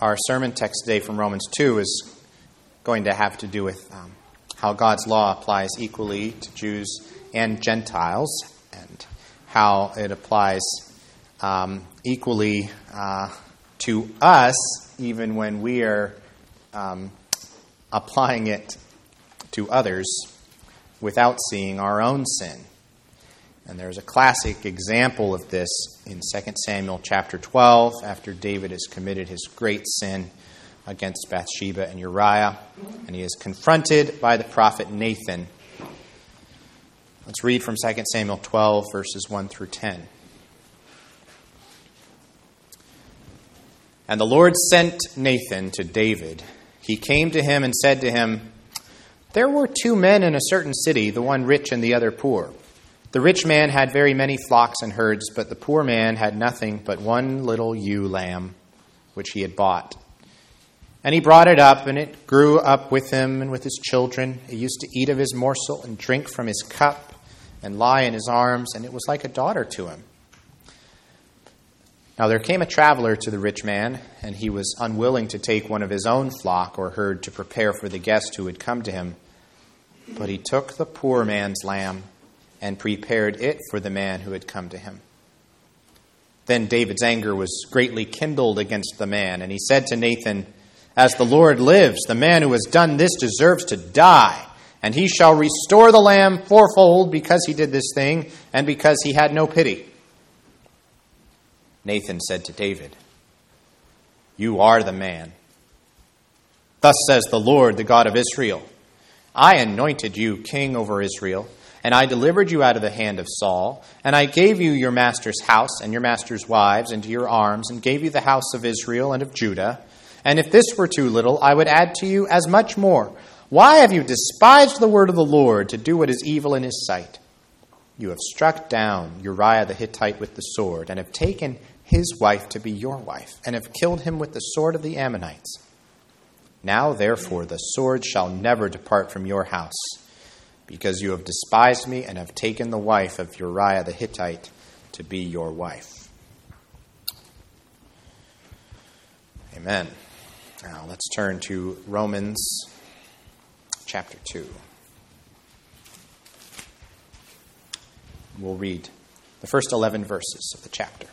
our sermon text today from Romans 2 is going to have to do with um, how God's law applies equally to Jews and Gentiles, and how it applies um, equally uh, to us, even when we are um, applying it to others without seeing our own sin. And there's a classic example of this in 2 Samuel chapter 12, after David has committed his great sin against Bathsheba and Uriah, and he is confronted by the prophet Nathan. Let's read from 2 Samuel 12, verses 1 through 10. And the Lord sent Nathan to David. He came to him and said to him, There were two men in a certain city, the one rich and the other poor. The rich man had very many flocks and herds, but the poor man had nothing but one little ewe lamb, which he had bought. And he brought it up, and it grew up with him and with his children. It used to eat of his morsel and drink from his cup and lie in his arms, and it was like a daughter to him. Now there came a traveler to the rich man, and he was unwilling to take one of his own flock or herd to prepare for the guest who had come to him. But he took the poor man's lamb and prepared it for the man who had come to him. Then David's anger was greatly kindled against the man, and he said to Nathan, As the Lord lives, the man who has done this deserves to die, and he shall restore the lamb fourfold because he did this thing, and because he had no pity. Nathan said to David, You are the man. Thus says the Lord, the God of Israel I anointed you king over Israel and I delivered you out of the hand of Saul, and I gave you your master's house and your master's wives into your arms, and gave you the house of Israel and of Judah. And if this were too little, I would add to you as much more. Why have you despised the word of the Lord to do what is evil in his sight? You have struck down Uriah the Hittite with the sword, and have taken his wife to be your wife, and have killed him with the sword of the Ammonites. Now, therefore, the sword shall never depart from your house because you have despised me and have taken the wife of Uriah the Hittite to be your wife. Amen. Now let's turn to Romans chapter 2. We'll read the first 11 verses of the chapter.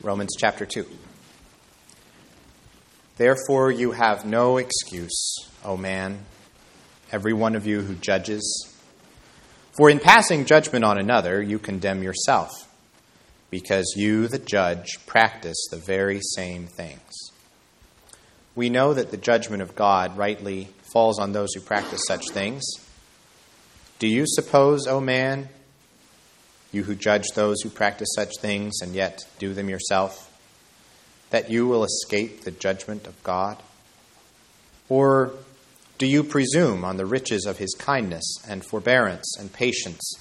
Romans chapter 2. Therefore, you have no excuse, O man, every one of you who judges. For in passing judgment on another, you condemn yourself, because you, the judge, practice the very same things. We know that the judgment of God rightly falls on those who practice such things. Do you suppose, O man, you who judge those who practice such things and yet do them yourself, that you will escape the judgment of God? Or do you presume on the riches of his kindness and forbearance and patience,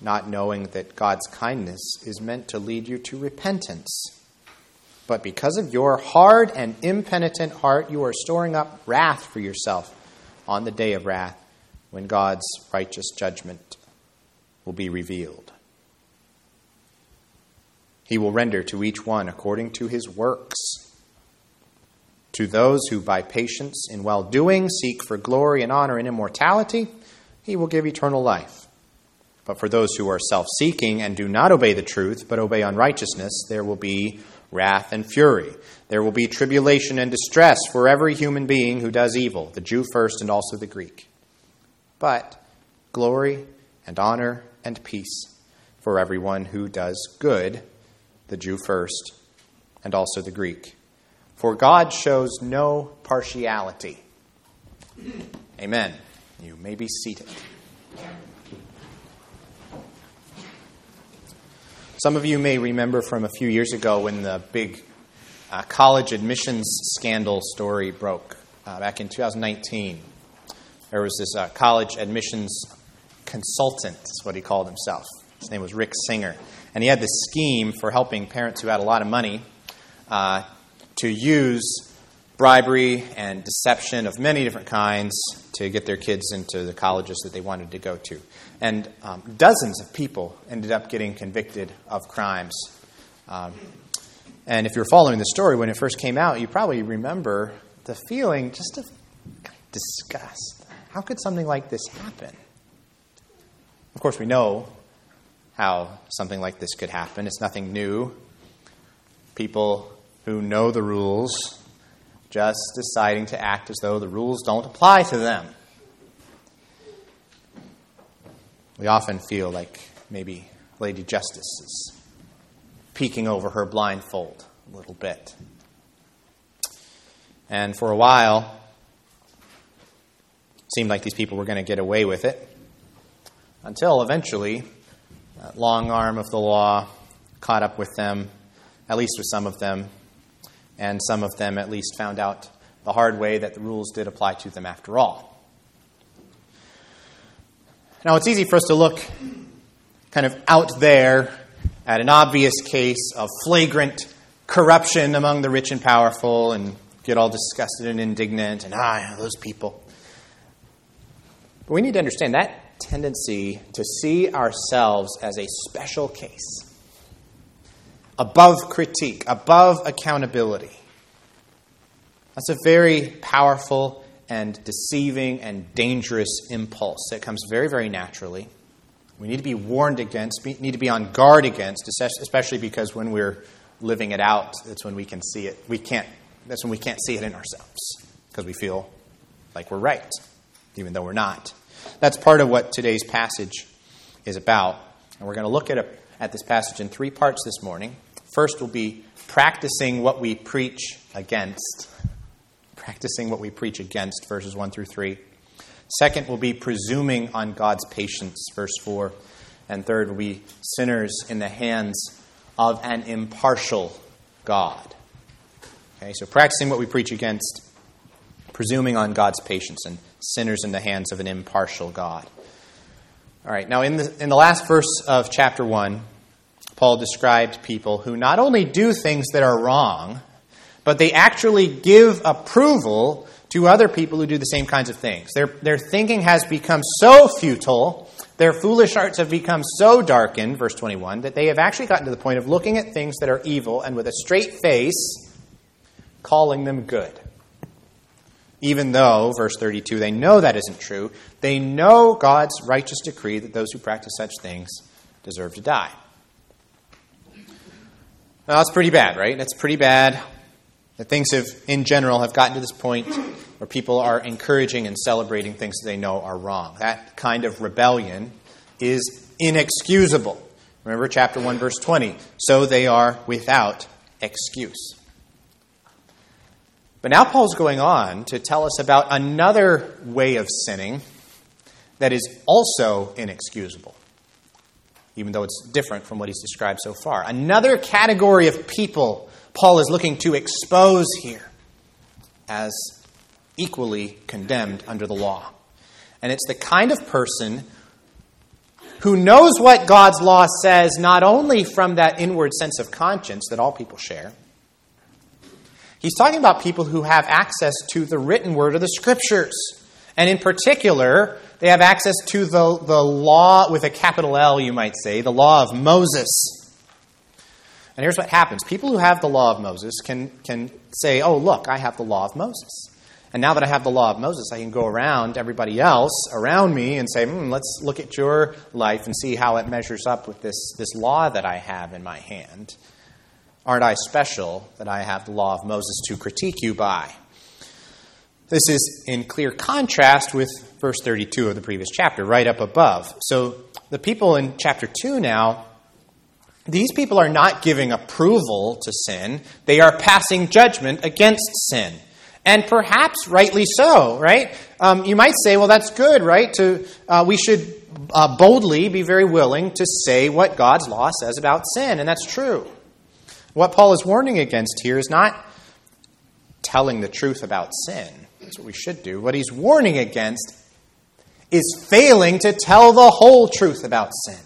not knowing that God's kindness is meant to lead you to repentance? But because of your hard and impenitent heart, you are storing up wrath for yourself on the day of wrath when God's righteous judgment will be revealed. He will render to each one according to his works. To those who by patience in well doing seek for glory and honor and immortality, he will give eternal life. But for those who are self seeking and do not obey the truth, but obey unrighteousness, there will be wrath and fury. There will be tribulation and distress for every human being who does evil, the Jew first and also the Greek. But glory and honor and peace for everyone who does good, the Jew first, and also the Greek. For God shows no partiality. Amen. You may be seated. Some of you may remember from a few years ago when the big uh, college admissions scandal story broke uh, back in 2019. There was this uh, college admissions consultant, is what he called himself. His name was Rick Singer. And he had this scheme for helping parents who had a lot of money uh, to use bribery and deception of many different kinds to get their kids into the colleges that they wanted to go to. And um, dozens of people ended up getting convicted of crimes. Um, and if you're following the story, when it first came out, you probably remember the feeling just of disgust. How could something like this happen? Of course, we know how something like this could happen. It's nothing new. People who know the rules just deciding to act as though the rules don't apply to them. We often feel like maybe Lady Justice is peeking over her blindfold a little bit. And for a while, it seemed like these people were going to get away with it until eventually, that long arm of the law caught up with them, at least with some of them, and some of them at least found out the hard way that the rules did apply to them after all. Now, it's easy for us to look kind of out there at an obvious case of flagrant corruption among the rich and powerful and get all disgusted and indignant and, ah, those people. But we need to understand that tendency to see ourselves as a special case above critique, above accountability. That's a very powerful and deceiving and dangerous impulse that comes very, very naturally. We need to be warned against, we need to be on guard against, especially because when we're living it out, that's when we can see it. We can't, that's when we can't see it in ourselves because we feel like we're right, even though we're not. That's part of what today's passage is about. And we're going to look at, a, at this passage in three parts this morning. First will be practicing what we preach against. Practicing what we preach against, verses 1 through 3. Second will be presuming on God's patience, verse 4. And third will be sinners in the hands of an impartial God. Okay, so practicing what we preach against, presuming on God's patience, and sinners in the hands of an impartial God. All right, now in the, in the last verse of chapter 1, Paul described people who not only do things that are wrong, but they actually give approval to other people who do the same kinds of things. Their, their thinking has become so futile, their foolish hearts have become so darkened, verse 21, that they have actually gotten to the point of looking at things that are evil and with a straight face calling them good. Even though, verse 32, they know that isn't true, they know God's righteous decree that those who practice such things deserve to die. Now, that's pretty bad, right? That's pretty bad that things have, in general, have gotten to this point where people are encouraging and celebrating things that they know are wrong. That kind of rebellion is inexcusable. Remember chapter 1, verse 20. So they are without excuse. But now Paul's going on to tell us about another way of sinning that is also inexcusable even though it's different from what he's described so far. Another category of people Paul is looking to expose here as equally condemned under the law. And it's the kind of person who knows what God's law says not only from that inward sense of conscience that all people share. He's talking about people who have access to the written word of the scriptures. And in particular, they have access to the, the law with a capital L, you might say, the law of Moses. And here's what happens people who have the law of Moses can, can say, oh, look, I have the law of Moses. And now that I have the law of Moses, I can go around everybody else around me and say, hmm, let's look at your life and see how it measures up with this, this law that I have in my hand. Aren't I special that I have the law of Moses to critique you by? This is in clear contrast with verse 32 of the previous chapter, right up above. So the people in chapter 2 now, these people are not giving approval to sin, they are passing judgment against sin. And perhaps rightly so, right? Um, you might say, well, that's good, right? To, uh, we should uh, boldly be very willing to say what God's law says about sin, and that's true. What Paul is warning against here is not telling the truth about sin. That's what we should do. What he's warning against is failing to tell the whole truth about sin.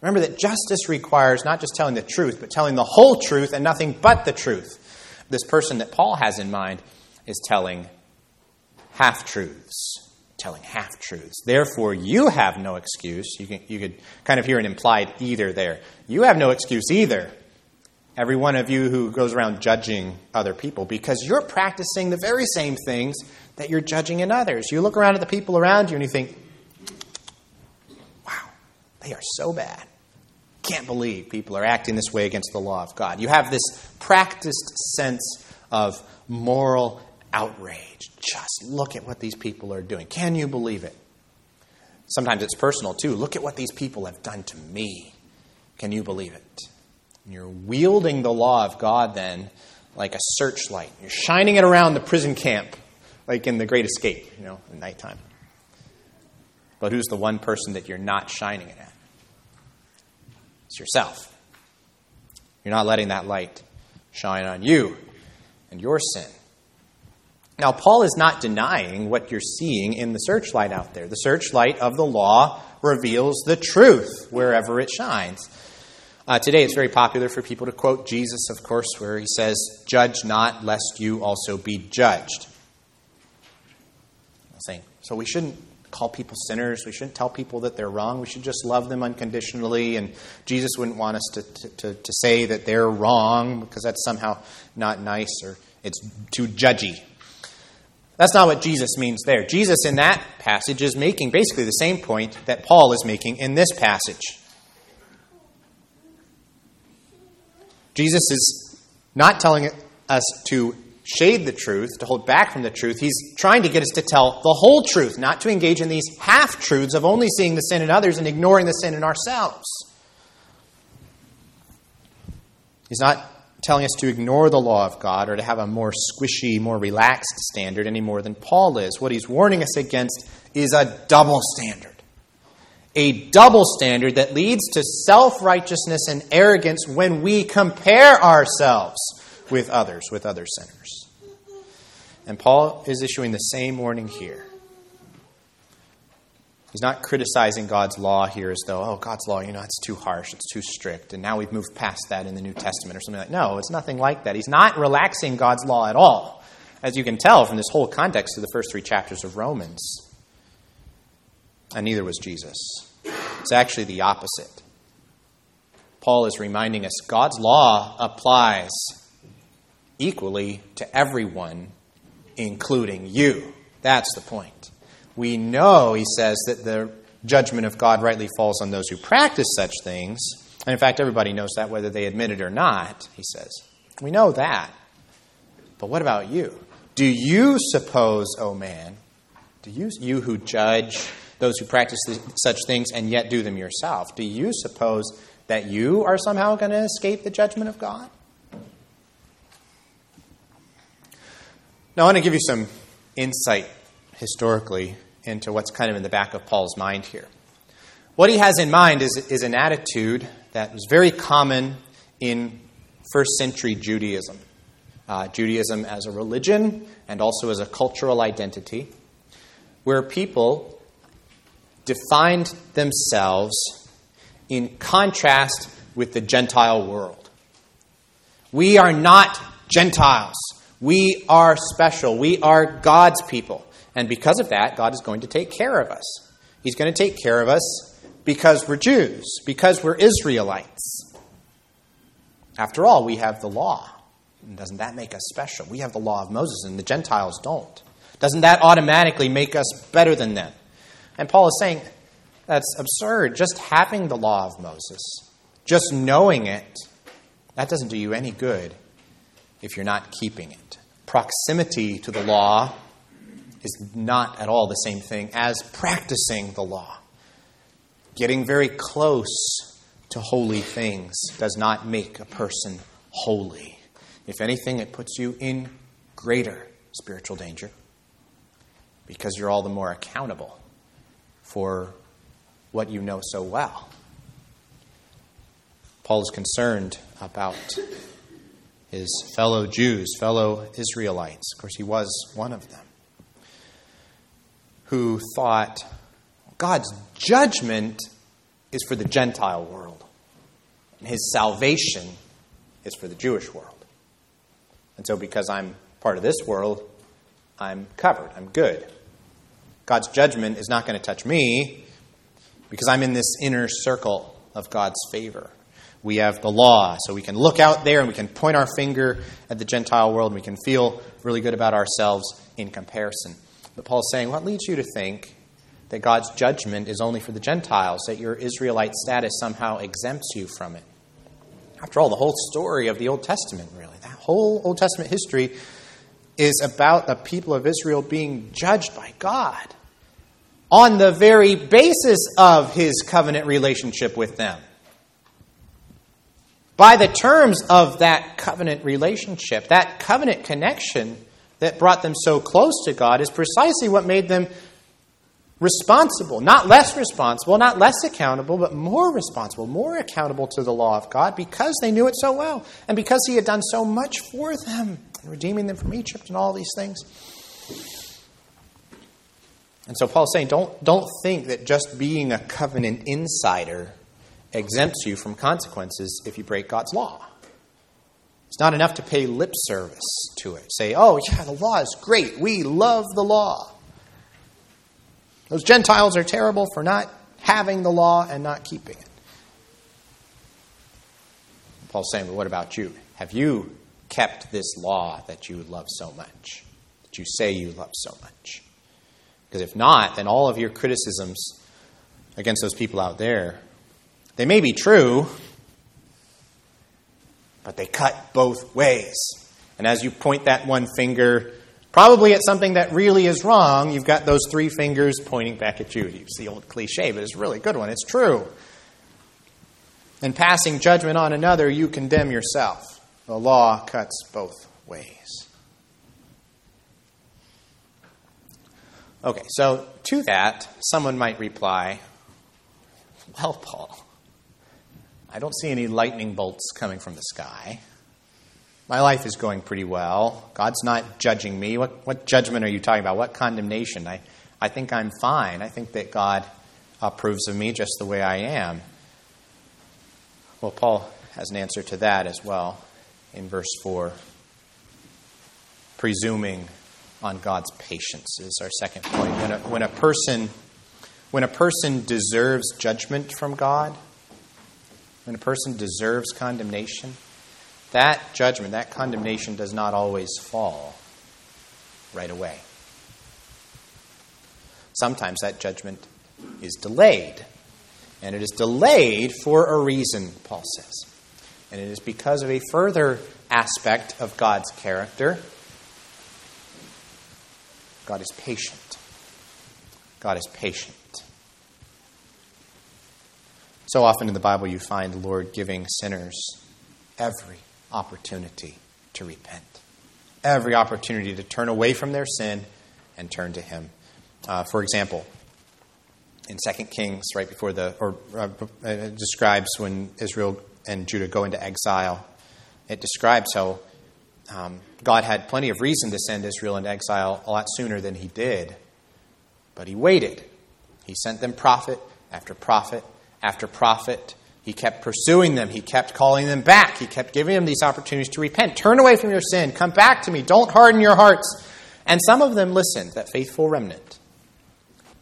Remember that justice requires not just telling the truth, but telling the whole truth and nothing but the truth. This person that Paul has in mind is telling half truths. Telling half truths. Therefore, you have no excuse. You, can, you could kind of hear an implied either there. You have no excuse either. Every one of you who goes around judging other people because you're practicing the very same things that you're judging in others. You look around at the people around you and you think, wow, they are so bad. Can't believe people are acting this way against the law of God. You have this practiced sense of moral outrage. Just look at what these people are doing. Can you believe it? Sometimes it's personal too. Look at what these people have done to me. Can you believe it? You're wielding the law of God then like a searchlight. You're shining it around the prison camp, like in The Great Escape, you know, at nighttime. But who's the one person that you're not shining it at? It's yourself. You're not letting that light shine on you and your sin. Now, Paul is not denying what you're seeing in the searchlight out there. The searchlight of the law reveals the truth wherever it shines. Uh, today, it's very popular for people to quote Jesus, of course, where he says, Judge not, lest you also be judged. I'm saying, so we shouldn't call people sinners. We shouldn't tell people that they're wrong. We should just love them unconditionally. And Jesus wouldn't want us to, to, to say that they're wrong because that's somehow not nice or it's too judgy. That's not what Jesus means there. Jesus, in that passage, is making basically the same point that Paul is making in this passage. Jesus is not telling us to shade the truth, to hold back from the truth. He's trying to get us to tell the whole truth, not to engage in these half truths of only seeing the sin in others and ignoring the sin in ourselves. He's not telling us to ignore the law of God or to have a more squishy, more relaxed standard any more than Paul is. What he's warning us against is a double standard. A double standard that leads to self righteousness and arrogance when we compare ourselves with others, with other sinners. And Paul is issuing the same warning here. He's not criticizing God's law here as though, oh, God's law, you know, it's too harsh, it's too strict, and now we've moved past that in the New Testament or something like that. No, it's nothing like that. He's not relaxing God's law at all, as you can tell from this whole context of the first three chapters of Romans. And neither was Jesus. It's actually the opposite. Paul is reminding us God's law applies equally to everyone, including you. That's the point. We know, he says, that the judgment of God rightly falls on those who practice such things. And in fact, everybody knows that whether they admit it or not, he says. We know that. But what about you? Do you suppose, O oh man, do you, you who judge those who practice such things and yet do them yourself, do you suppose that you are somehow going to escape the judgment of God? Now, I want to give you some insight historically into what's kind of in the back of Paul's mind here. What he has in mind is, is an attitude that was very common in first century Judaism. Uh, Judaism as a religion and also as a cultural identity, where people defined themselves in contrast with the Gentile world. We are not Gentiles. We are special. We are God's people. And because of that, God is going to take care of us. He's going to take care of us because we're Jews, because we're Israelites. After all, we have the law. And doesn't that make us special? We have the law of Moses, and the Gentiles don't. Doesn't that automatically make us better than them? And Paul is saying that's absurd. Just having the law of Moses, just knowing it, that doesn't do you any good if you're not keeping it. Proximity to the law is not at all the same thing as practicing the law. Getting very close to holy things does not make a person holy. If anything, it puts you in greater spiritual danger because you're all the more accountable for what you know so well. Paul is concerned about his fellow Jews, fellow Israelites. Of course, he was one of them. Who thought God's judgment is for the Gentile world, and his salvation is for the Jewish world. And so, because I'm part of this world, I'm covered. I'm good. God's judgment is not going to touch me because I'm in this inner circle of God's favor. We have the law, so we can look out there and we can point our finger at the Gentile world and we can feel really good about ourselves in comparison. But Paul's saying, what leads you to think that God's judgment is only for the Gentiles, that your Israelite status somehow exempts you from it? After all, the whole story of the Old Testament, really, that whole Old Testament history is about the people of Israel being judged by God on the very basis of his covenant relationship with them. By the terms of that covenant relationship, that covenant connection that brought them so close to God is precisely what made them responsible, not less responsible, not less accountable, but more responsible, more accountable to the law of God because they knew it so well and because He had done so much for them, redeeming them from Egypt and all these things. And so Paul's saying, don't, don't think that just being a covenant insider exempts you from consequences if you break God's law. It's not enough to pay lip service to it. Say, oh, yeah, the law is great. We love the law. Those Gentiles are terrible for not having the law and not keeping it. Paul's saying, but what about you? Have you kept this law that you love so much? That you say you love so much? Because if not, then all of your criticisms against those people out there, they may be true, but they cut both ways. And as you point that one finger, probably at something that really is wrong, you've got those three fingers pointing back at you. It's the old cliche, but it's a really good one. It's true. In passing judgment on another, you condemn yourself. The law cuts both ways. Okay, so to that, someone might reply, Well, Paul, I don't see any lightning bolts coming from the sky. My life is going pretty well. God's not judging me. What, what judgment are you talking about? What condemnation? I, I think I'm fine. I think that God approves of me just the way I am. Well, Paul has an answer to that as well in verse 4. Presuming on God's patience is our second point. When a, when a person when a person deserves judgment from God, when a person deserves condemnation, that judgment, that condemnation does not always fall right away. Sometimes that judgment is delayed. And it is delayed for a reason, Paul says. And it is because of a further aspect of God's character. God is patient. God is patient. So often in the Bible, you find the Lord giving sinners every opportunity to repent, every opportunity to turn away from their sin and turn to Him. Uh, for example, in 2 Kings, right before the, or uh, describes when Israel and Judah go into exile, it describes how um, God had plenty of reason to send Israel into exile a lot sooner than He did, but He waited. He sent them prophet after prophet after prophet. He kept pursuing them. He kept calling them back. He kept giving them these opportunities to repent. Turn away from your sin. Come back to me. Don't harden your hearts. And some of them listened, that faithful remnant.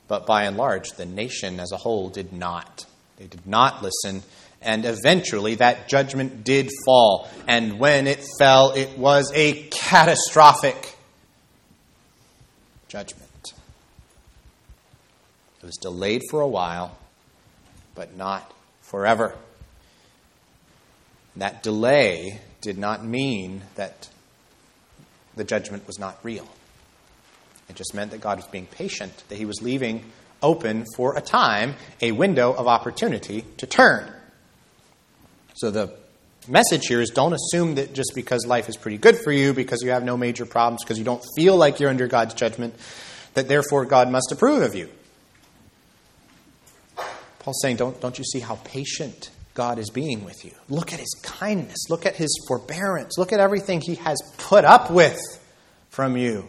But by and large, the nation as a whole did not. They did not listen. And eventually, that judgment did fall. And when it fell, it was a catastrophic judgment. It was delayed for a while, but not forever. That delay did not mean that the judgment was not real. It just meant that God was being patient, that He was leaving open for a time a window of opportunity to turn. So the message here is don't assume that just because life is pretty good for you, because you have no major problems, because you don't feel like you're under God's judgment, that therefore God must approve of you. Paul's saying, don't, don't you see how patient God is being with you? Look at his kindness. Look at his forbearance. Look at everything he has put up with from you.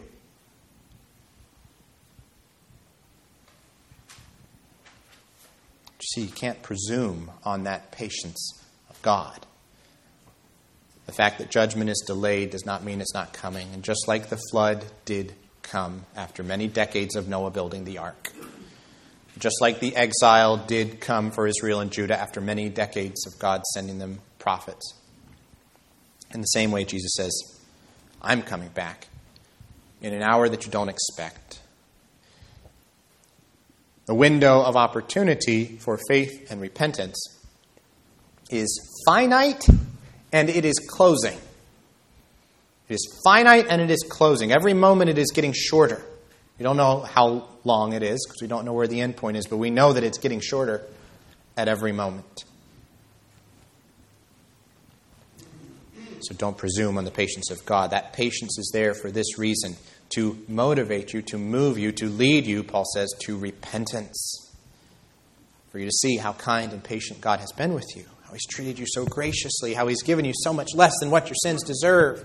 You see, you can't presume on that patience of God. The fact that judgment is delayed does not mean it's not coming. And just like the flood did come after many decades of Noah building the ark. Just like the exile did come for Israel and Judah after many decades of God sending them prophets. In the same way, Jesus says, I'm coming back in an hour that you don't expect. The window of opportunity for faith and repentance is finite and it is closing. It is finite and it is closing. Every moment it is getting shorter. You don't know how long it is because we don't know where the end point is, but we know that it's getting shorter at every moment. So don't presume on the patience of God. That patience is there for this reason to motivate you, to move you, to lead you, Paul says, to repentance. For you to see how kind and patient God has been with you, how He's treated you so graciously, how He's given you so much less than what your sins deserve,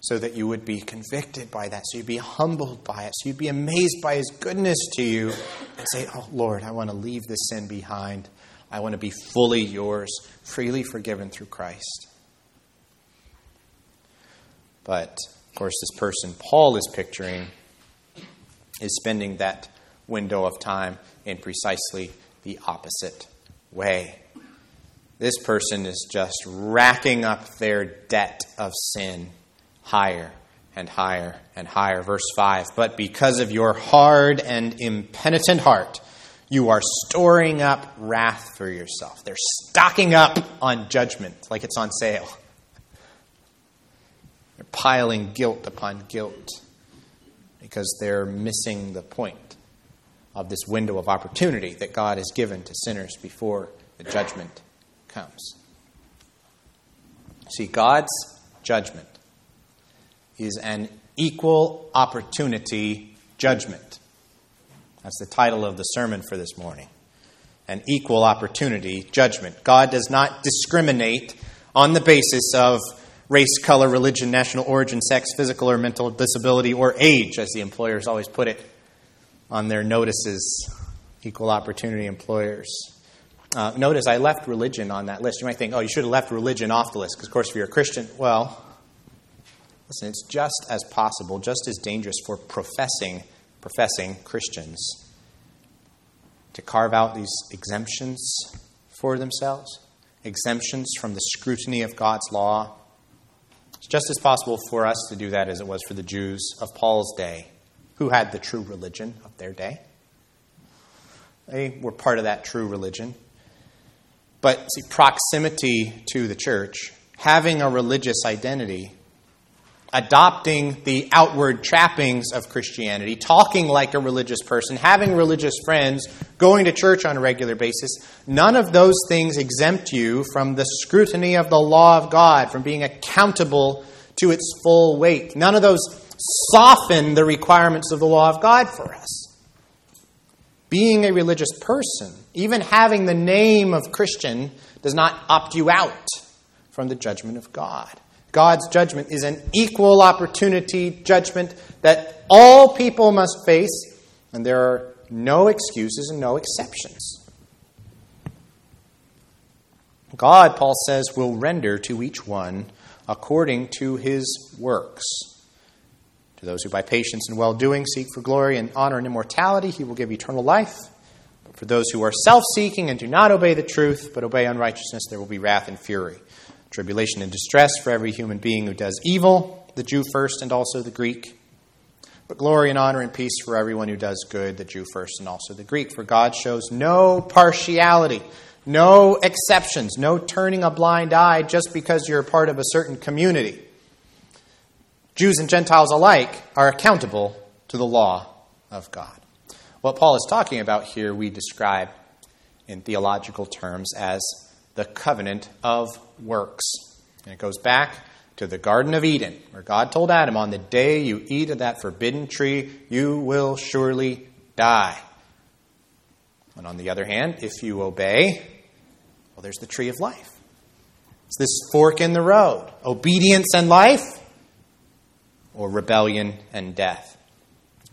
so that you would be convicted by that, so you'd be humbled by it, so you'd be amazed by His goodness to you, and say, Oh Lord, I want to leave this sin behind. I want to be fully yours, freely forgiven through Christ. But of course, this person Paul is picturing is spending that window of time in precisely the opposite way. This person is just racking up their debt of sin higher and higher and higher. Verse 5 But because of your hard and impenitent heart, you are storing up wrath for yourself. They're stocking up on judgment like it's on sale. They're piling guilt upon guilt because they're missing the point of this window of opportunity that God has given to sinners before the judgment comes. See, God's judgment is an equal opportunity judgment. That's the title of the sermon for this morning. An equal opportunity judgment. God does not discriminate on the basis of race, color, religion, national origin, sex, physical or mental disability, or age, as the employers always put it on their notices, equal opportunity employers. Uh, notice I left religion on that list. You might think, oh, you should have left religion off the list, because, of course, if you're a Christian, well, listen, it's just as possible, just as dangerous for professing, professing Christians to carve out these exemptions for themselves, exemptions from the scrutiny of God's law it's just as possible for us to do that as it was for the Jews of Paul's day, who had the true religion of their day. They were part of that true religion. But see, proximity to the church, having a religious identity, adopting the outward trappings of Christianity, talking like a religious person, having religious friends, going to church on a regular basis, none of those things exempt you from the scrutiny of the law of God, from being accountable to its full weight. None of those soften the requirements of the law of God for us. Being a religious person, even having the name of Christian, does not opt you out from the judgment of God. God's judgment is an equal opportunity judgment that all people must face, and there are no excuses and no exceptions. God, Paul says, will render to each one according to his works. To those who by patience and well doing seek for glory and honor and immortality, he will give eternal life. But for those who are self seeking and do not obey the truth, but obey unrighteousness, there will be wrath and fury tribulation and distress for every human being who does evil, the Jew first and also the Greek. But glory and honor and peace for everyone who does good, the Jew first and also the Greek. For God shows no partiality, no exceptions, no turning a blind eye just because you're a part of a certain community. Jews and Gentiles alike are accountable to the law of God. What Paul is talking about here, we describe in theological terms as the covenant of works. And it goes back to the Garden of Eden, where God told Adam, On the day you eat of that forbidden tree, you will surely die. And on the other hand, if you obey, well, there's the tree of life. It's this fork in the road obedience and life, or rebellion and death.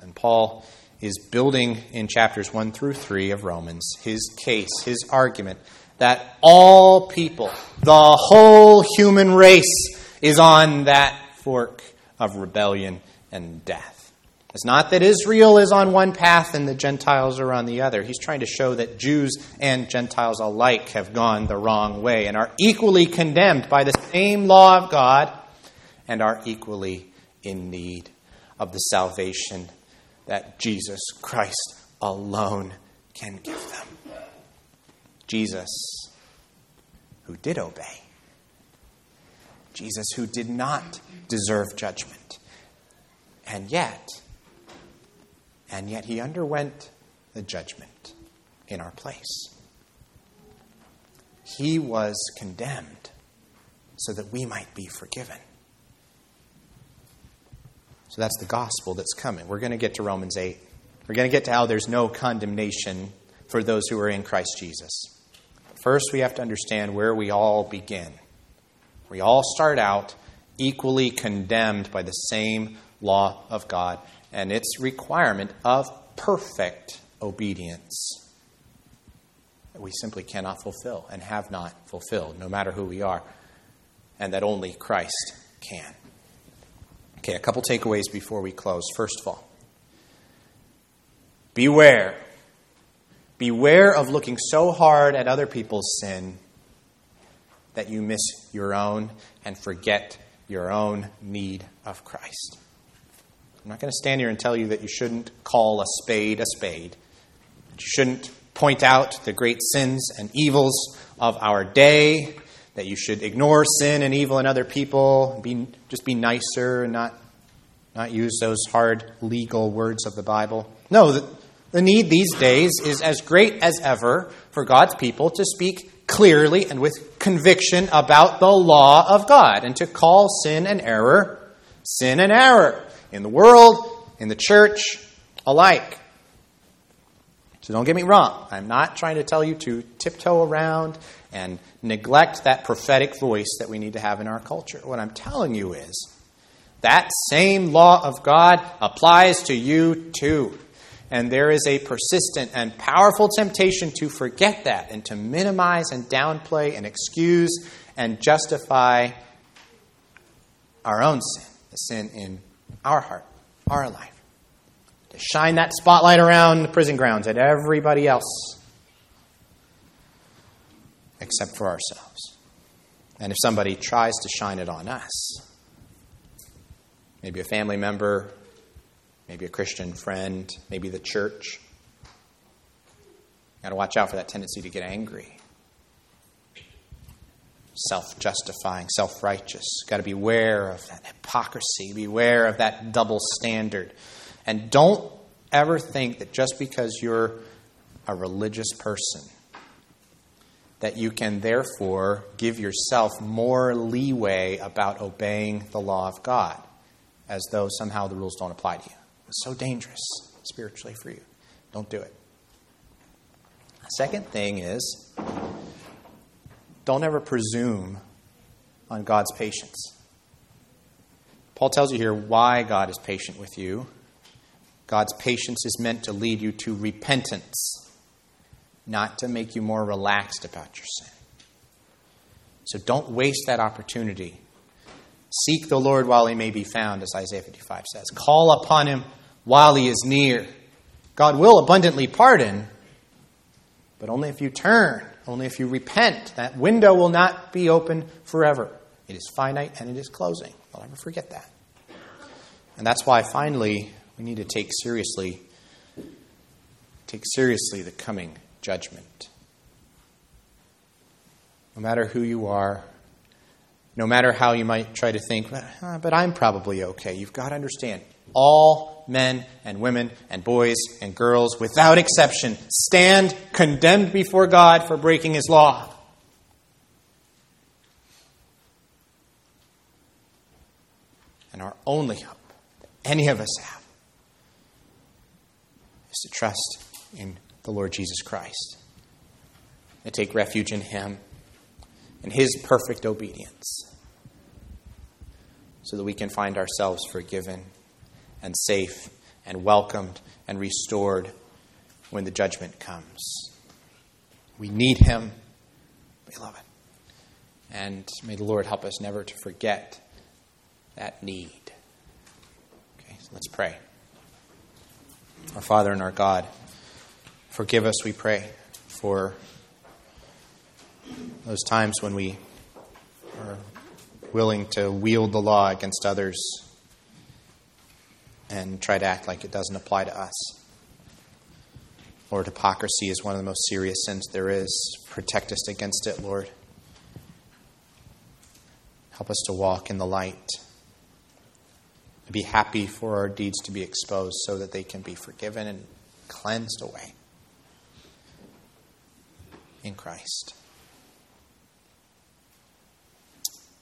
And Paul is building in chapters 1 through 3 of Romans his case, his argument that all people, the whole human race, is on that fork of rebellion and death. It's not that Israel is on one path and the Gentiles are on the other. He's trying to show that Jews and Gentiles alike have gone the wrong way and are equally condemned by the same law of God and are equally in need of the salvation that Jesus Christ alone can give them. Jesus, who did obey. Jesus, who did not deserve judgment. And yet, and yet he underwent the judgment in our place. He was condemned so that we might be forgiven. So that's the gospel that's coming. We're going to get to Romans 8. We're going to get to how there's no condemnation for those who are in Christ Jesus. First, we have to understand where we all begin. We all start out equally condemned by the same law of God and its requirement of perfect obedience that we simply cannot fulfill and have not fulfilled, no matter who we are, and that only Christ can. Okay, a couple takeaways before we close. First of all, beware. Beware of looking so hard at other people's sin that you miss your own and forget your own need of Christ. I'm not going to stand here and tell you that you shouldn't call a spade a spade, that you shouldn't point out the great sins and evils of our day, that you should ignore sin and evil in other people, be, just be nicer and not, not use those hard legal words of the Bible. No, the need these days is as great as ever for God's people to speak clearly and with conviction about the law of God and to call sin and error sin and error in the world, in the church, alike. So don't get me wrong. I'm not trying to tell you to tiptoe around and neglect that prophetic voice that we need to have in our culture. What I'm telling you is that same law of God applies to you too. And there is a persistent and powerful temptation to forget that and to minimize and downplay and excuse and justify our own sin, the sin in our heart, our life. To shine that spotlight around the prison grounds at everybody else except for ourselves. And if somebody tries to shine it on us, maybe a family member, maybe a Christian friend, maybe the church. Got to watch out for that tendency to get angry, self justifying, self righteous. Got to beware of that hypocrisy, beware of that double standard. And don't ever think that just because you're a religious person, that you can therefore give yourself more leeway about obeying the law of God, as though somehow the rules don't apply to you. So dangerous spiritually for you. Don't do it. Second thing is don't ever presume on God's patience. Paul tells you here why God is patient with you. God's patience is meant to lead you to repentance, not to make you more relaxed about your sin. So don't waste that opportunity. Seek the Lord while he may be found, as Isaiah 55 says. Call upon him while he is near. God will abundantly pardon, but only if you turn, only if you repent. That window will not be open forever. It is finite and it is closing. Don't ever forget that. And that's why finally we need to take seriously take seriously the coming judgment. No matter who you are, no matter how you might try to think, but, uh, but I'm probably okay. You've got to understand all men and women and boys and girls, without exception, stand condemned before God for breaking his law. And our only hope, any of us have, is to trust in the Lord Jesus Christ and take refuge in him and his perfect obedience so that we can find ourselves forgiven and safe and welcomed and restored when the judgment comes. We need Him, beloved. And may the Lord help us never to forget that need. Okay, so let's pray. Our Father and our God, forgive us, we pray, for those times when we are willing to wield the law against others and try to act like it doesn't apply to us. Lord, hypocrisy is one of the most serious sins there is. Protect us against it, Lord. Help us to walk in the light. Be happy for our deeds to be exposed so that they can be forgiven and cleansed away. In Christ.